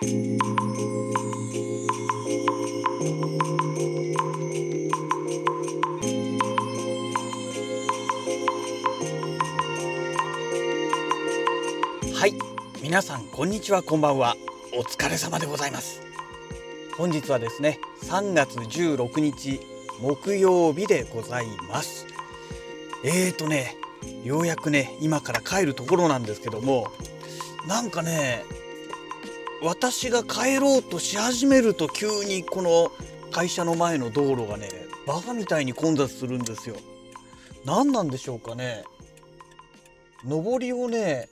はい。皆さんこんにちはこんばんは。お疲れ様でございます。本日はですね3月16日木曜日でございます。えーとねようやくね今から帰るところなんですけどもなんかね私が帰ろうとし始めると急にこの会社の前の道路がねバカみたいに混雑するんですよ。何なんでしょうかね。上りをね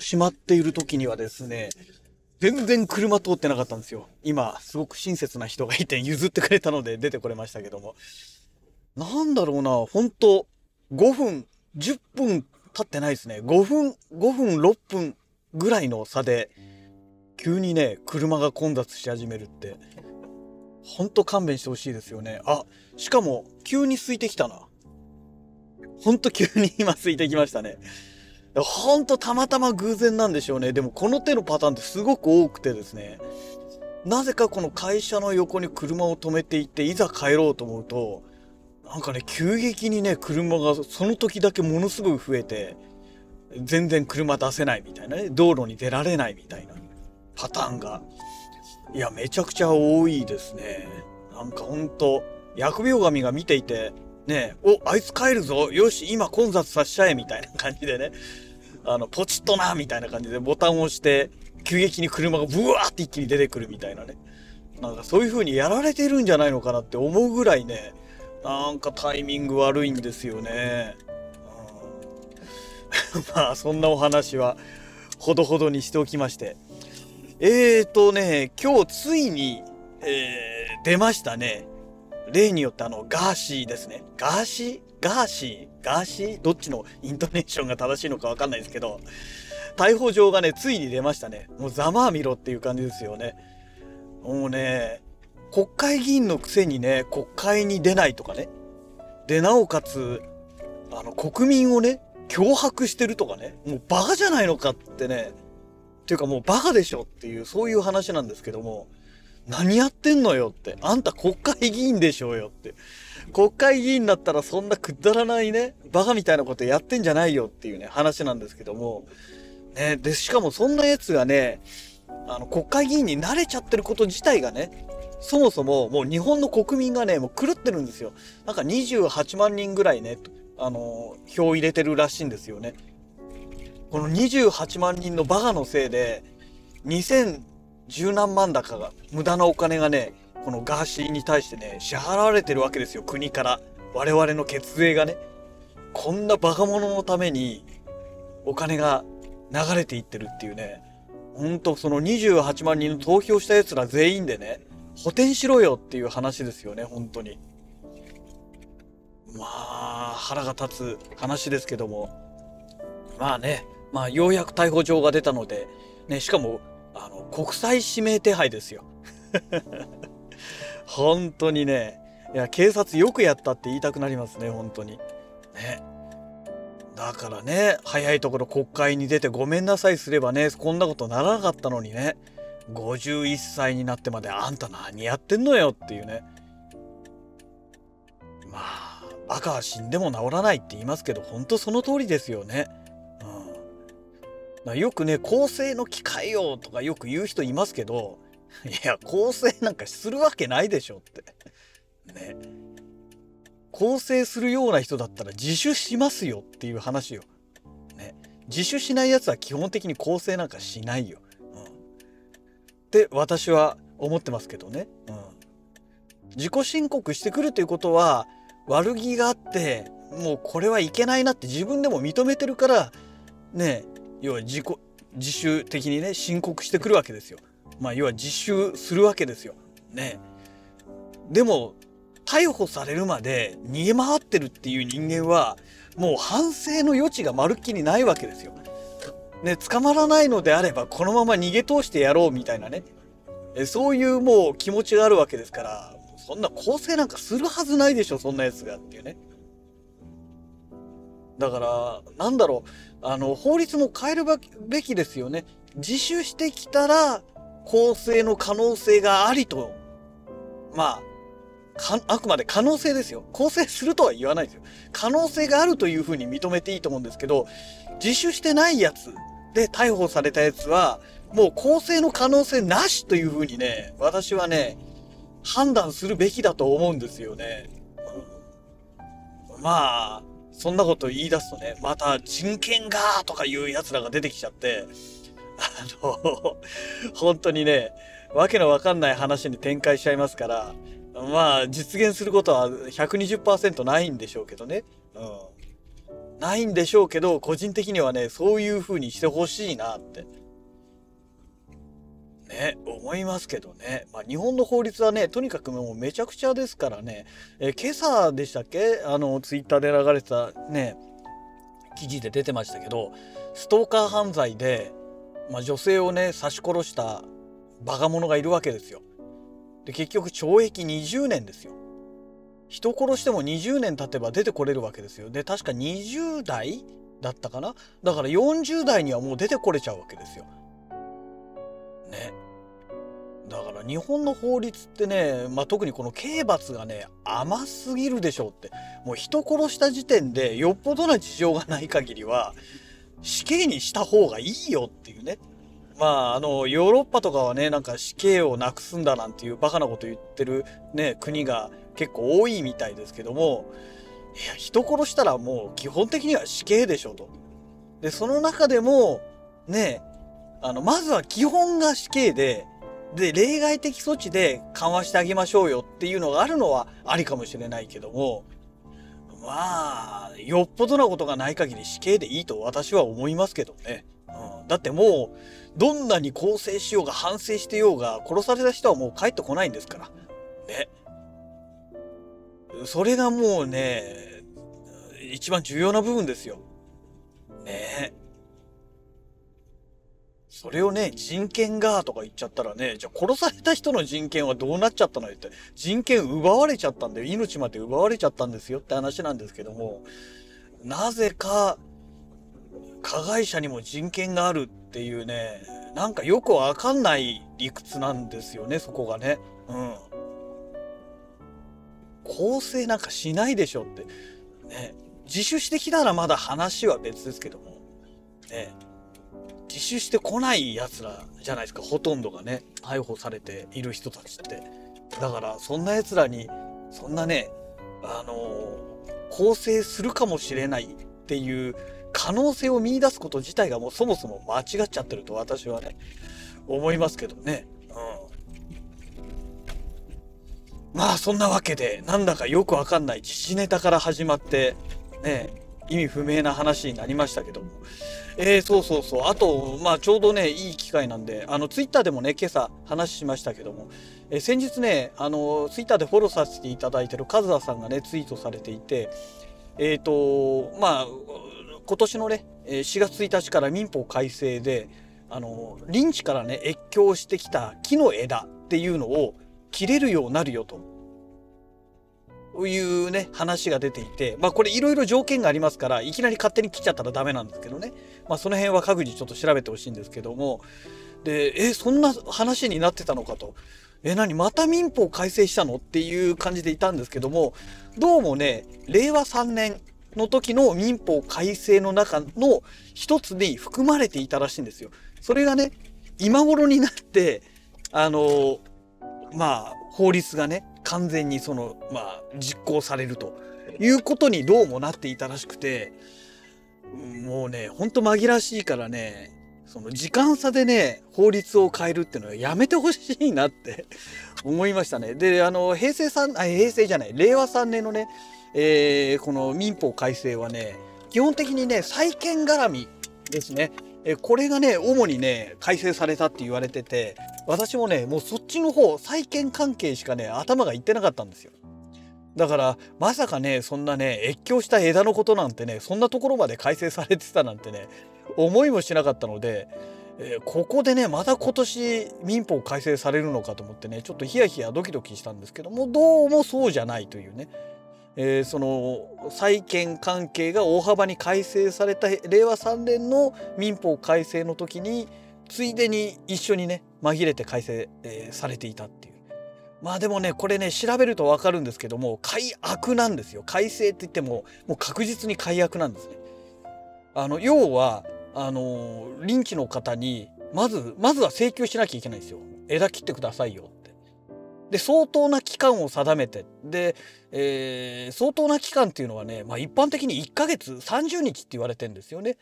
閉まっている時にはですね全然車通ってなかったんですよ。今すごく親切な人がいて譲ってくれたので出てこれましたけども。なんだろうな本当5分10分経ってないですね。5分5分6分ぐらいの差で急にね車が混雑し始めるってほんと勘弁してほしいですよね。あしかも急に空いてきたな。ほんと急に 今空いてきましたね。ほんとたまたま偶然なんでしょうね。でもこの手のパターンってすごく多くてですね。なぜかこの会社の横に車を止めていっていざ帰ろうと思うとなんかね急激にね車がその時だけものすごい増えて全然車出せないみたいなね道路に出られないみたいなパターンがいやめちゃくちゃ多いですね。なんかほんと疫病神が見ていてねおあいつ帰るぞよし今混雑させちゃえみたいな感じでねあのポチッとなみたいな感じでボタンを押して急激に車がブワーって一気に出てくるみたいなね。なんかそういう風にやられてるんじゃないのかなって思うぐらいねなんかタイミング悪いんですよね。うん、まあそんなお話はほどほどにしておきまして。えーとね今日ついに、えー、出ましたね。例によってあのガーシーですね。ガーシー？ガーシー？ガーシー？どっちのイントネーションが正しいのかわかんないですけど。逮捕状がねついに出ましたね。もうざまあみろっていう感じですよね。もうね国会議員のくせにね国会に出ないとかね。でなおかつあの国民をね脅迫してるとかね。もうバカじゃないのかってね。っていうかもうバカでしょっていうそういう話なんですけども。何やってんのよって。あんた国会議員でしょうよって。国会議員だったらそんなくだらないねバカみたいなことやってんじゃないよっていうね話なんですけども。ねでしかもそんなやつがねあの国会議員に慣れちゃってること自体がねそもそももう日本の国民がね、もう狂ってるんですよ。なんか28万人ぐらいね、あの、票入れてるらしいんですよね。この28万人のバカのせいで、2010何万だかが、無駄なお金がね、このガーシーに対してね、支払われてるわけですよ、国から。我々の血税がね。こんなバカ者のために、お金が流れていってるっていうね。ほんとその28万人の投票した奴ら全員でね、補填しろよっていう話ですよね、本当に。まあ、腹が立つ話ですけども。まあね、まあ、ようやく逮捕状が出たので、ね、しかも、あの、国際指名手配ですよ。本当にね、いや、警察よくやったって言いたくなりますね、本当に。ね。だからね、早いところ国会に出てごめんなさいすればね、こんなことならなかったのにね。51歳になってまであんた何やってんのよっていうねまあ赤は死んでも治らないって言いますけど本当その通りですよね。うん、よくね構成の機械よとかよく言う人いますけどいや構成なんかするわけないでしょってね構成するような人だったら自首しますよっていう話よ。ね自首しないやつは基本的に構成なんかしないよ。って私は思ってますけどね。うん。自己申告してくるということは悪気があってもうこれはいけないなって自分でも認めてるからね要は自己自主的にね申告してくるわけですよ。まあ要は自首するわけですよ。ね。でも逮捕されるまで逃げ回ってるっていう人間はもう反省の余地がまるっきりないわけですよ。ね、捕まらないのであればこのまま逃げ通してやろうみたいなねえそういうもう気持ちがあるわけですからそんな構成なんかするはずないでしょそんなやつがっていうねだからなんだろうあの法律も変えるべきですよね自首してきたら公正の可能性がありとまああくまで可能性ですよ。公正するとは言わないですよ。可能性があるというふうに認めていいと思うんですけど、自首してないやつで逮捕されたやつは、もう公正の可能性なしというふうにね、私はね、判断するべきだと思うんですよね。うん、まあ、そんなこと言い出すとね、また人権がとかいう奴らが出てきちゃって、あの、本当にね、わけのわかんない話に展開しちゃいますから、まあ、実現することは120%ないんでしょうけどね。うん。ないんでしょうけど、個人的にはね、そういう風にしてほしいなって。ね、思いますけどね。まあ、日本の法律はね、とにかくもうめちゃくちゃですからね。え今朝でしたっけ？あの、ツイッターで流れてたね、記事で出てましたけど、ストーカー犯罪で、まあ、女性をね、刺し殺したバカ者がいるわけですよ。で、結局懲役20年ですよ。人殺しても20年経てば出てこれるわけですよ。で、確か20代だったかな？だから40代にはもう出てこれちゃうわけですよ。ね。だから日本の法律ってね、まあ、特にこの刑罰がね、甘すぎるでしょうって。もう人殺した時点でよっぽどな事情がない限りは、死刑にした方がいいよっていうね。まあ、あの、ヨーロッパとかはね、なんか死刑をなくすんだなんていうバカなこと言ってるね、国が結構多いみたいですけども、いや、人殺したらもう基本的には死刑でしょと。で、その中でも、ね、あの、まずは基本が死刑で、で、例外的措置で緩和してあげましょうよっていうのがあるのはありかもしれないけども、まあ、よっぽどなことがない限り死刑でいいと私は思いますけどね。うん、だってもう、どんなに更生しようが反省してようが、殺された人はもう帰ってこないんですから。ね。それがもうね、一番重要な部分ですよ。ねそれをね、人権がとか言っちゃったらね、じゃあ殺された人の人権はどうなっちゃったのよって、人権奪われちゃったんだよ。命まで奪われちゃったんですよって話なんですけども、なぜか、加害者にも人権があるっていうね、なんかよくわかんない理屈なんですよね、そこがね。うん。構成なんかしないでしょって。ね。自首してきたらまだ話は別ですけども。ね。自首してこない奴らじゃないですか、ほとんどがね。逮捕されている人たちって。だから、そんな奴らに、そんなね、あのー、構成するかもしれないっていう可能性を見出すこと自体がもうそもそも間違っちゃってると私はね、思いますけどね。うん。まあそんなわけで、なんだかよくわかんない時事ネタから始まって、ね、意味不明な話になりましたけども。えー、そうそうそう。あと、まあちょうどね、いい機会なんで、あの、ツイッターでもね、今朝話しましたけども、えー、先日ね、あの、ツイッターでフォローさせていただいてるカズハさんがね、ツイートされていて、えっ、ー、と、まあ、今年のね、4月1日から民法改正で、あの、臨地からね、越境してきた木の枝っていうのを切れるようになるよと。いうね、話が出ていて、まあこれいろいろ条件がありますから、いきなり勝手に切っちゃったらダメなんですけどね。まあその辺は各自ちょっと調べてほしいんですけども、で、え、そんな話になってたのかと。え、何また民法改正したの？っていう感じでいたんですけども、どうもね、令和3年の時の民法改正の中の一つに含まれていたらしいんですよ。それがね、今頃になって、あの、まあ、法律がね、完全にその、まあ、実行されるということにどうもなっていたらしくて、もうね、ほんと紛らしいからね、その時間差でね、法律を変えるっていうのはやめてほしいなって思いましたね。で、あの、平成3、あ、平成じゃない、令和3年のね、えー、この民法改正はね、基本的にね、債権絡みですね。えこれがね、主にね、改正されたって言われてて、私もね、もうそっちの方、債権関係しかね、頭がいってなかったんですよ。だから、まさかね、そんなね、越境した枝のことなんてね、そんなところまで改正されてたなんてね、思いもしなかったので、え、ここでね、また今年民法改正されるのかと思ってね、ちょっとヒヤヒヤドキドキしたんですけども、どうもそうじゃないというね。えー、その債権関係が大幅に改正された令和3年の民法改正の時についでに一緒にね紛れて改正、えー、されていたっていうまあでもねこれね調べると分かるんですけども改悪なんですよ改正って言ってももう確実に改悪なんですね。あの要はあの臨地の方にまずまずは請求しなきゃいけないんですよ。枝切ってくださいよで相当な期間を定めてで、えー、相当な期間っていうのはね、まあ、一般的に1ヶ月30日って言われてんですよね。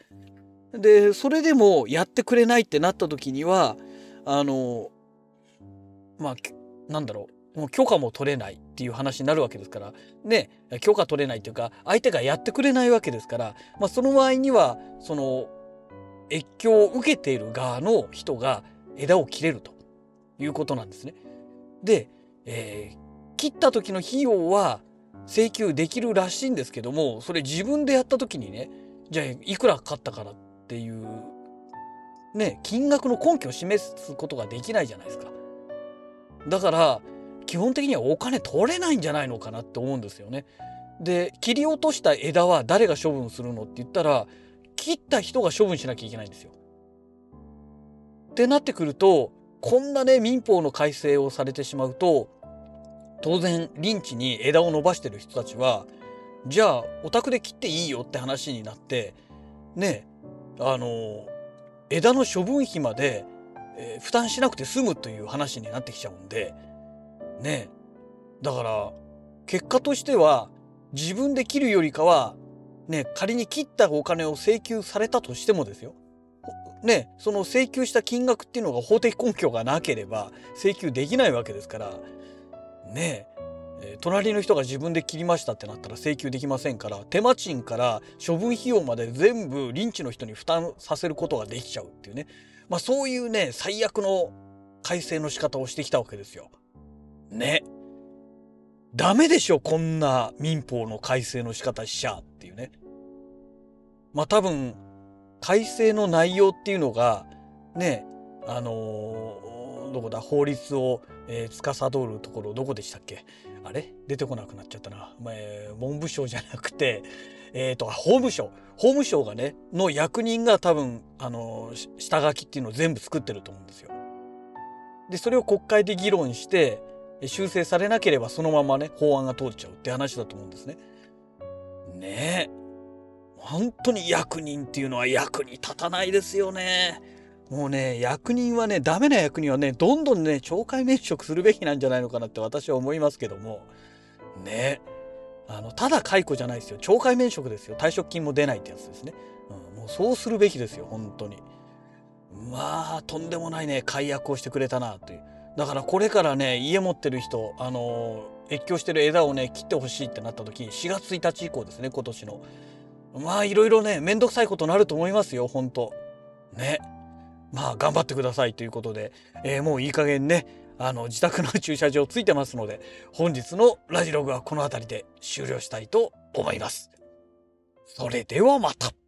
でそれでもやってくれないってなった時にはあのまあなんだろうもう許可も取れないっていう話になるわけですからね許可取れないっていうか相手がやってくれないわけですから、まあ、その場合にはその越境を受けている側の人が枝を切れるということなんですね。でえー、切った時の費用は請求できるらしいんですけどもそれ自分でやった時にねじゃあいくらかかったからっていうね金額の根拠を示すことができないじゃないですか。だから基本的にはお金取れないんじゃないのかなって思うんですよね。で切り落とした枝は誰が処分するのって言ったら切った人が処分しなきゃいけないんですよ。ってなってくるとこんなね民法の改正をされてしまうと当然臨地に枝を伸ばしてる人たちはじゃあお宅で切っていいよって話になってねあの枝の処分費まで、えー、負担しなくて済むという話になってきちゃうんでねだから結果としては自分で切るよりかはね仮に切ったお金を請求されたとしてもですよ。ね、その請求した金額っていうのが法的根拠がなければ請求できないわけですからねえ隣の人が自分で切りましたってなったら請求できませんから手間賃から処分費用まで全部臨地の人に負担させることができちゃうっていうね、まあ、そういうね最悪の改正の仕方をしてきたわけですよ。ね。ダメでしょこんな民法の改正の仕方しちゃっていうね。まあ多分改正の内容っていうのがねあのー、どこだ法律を、えー、司るところどこでしたっけ？あれ？出てこなくなっちゃったな、えー、文部省じゃなくて えっ、ー、と法務省法務省がねの役人が多分あのー、下書きっていうのを全部作ってると思うんですよ。でそれを国会で議論して修正されなければそのままね法案が通っちゃうって話だと思うんですね。ねえ。本当に役人っていうのは役に立たないですよね。もうね、役人はね、ダメな役人はね、どんどんね、懲戒免職するべきなんじゃないのかなって私は思いますけども、ね。あの、ただ解雇じゃないですよ。懲戒免職ですよ。退職金も出ないってやつですね。うん、もうそうするべきですよ、本当に。まあ、とんでもないね、解約をしてくれたな、という。だからこれからね、家持ってる人、あの越境してる枝をね、切ってほしいってなった時、4月1日以降ですね、今年の。まあいろいろねめんどくさいことになると思いますよ本当ねまあ頑張ってくださいということで、えー、もういい加減ねあの自宅の駐車場ついてますので本日のラジログはこの辺りで終了したいと思います。それではまた。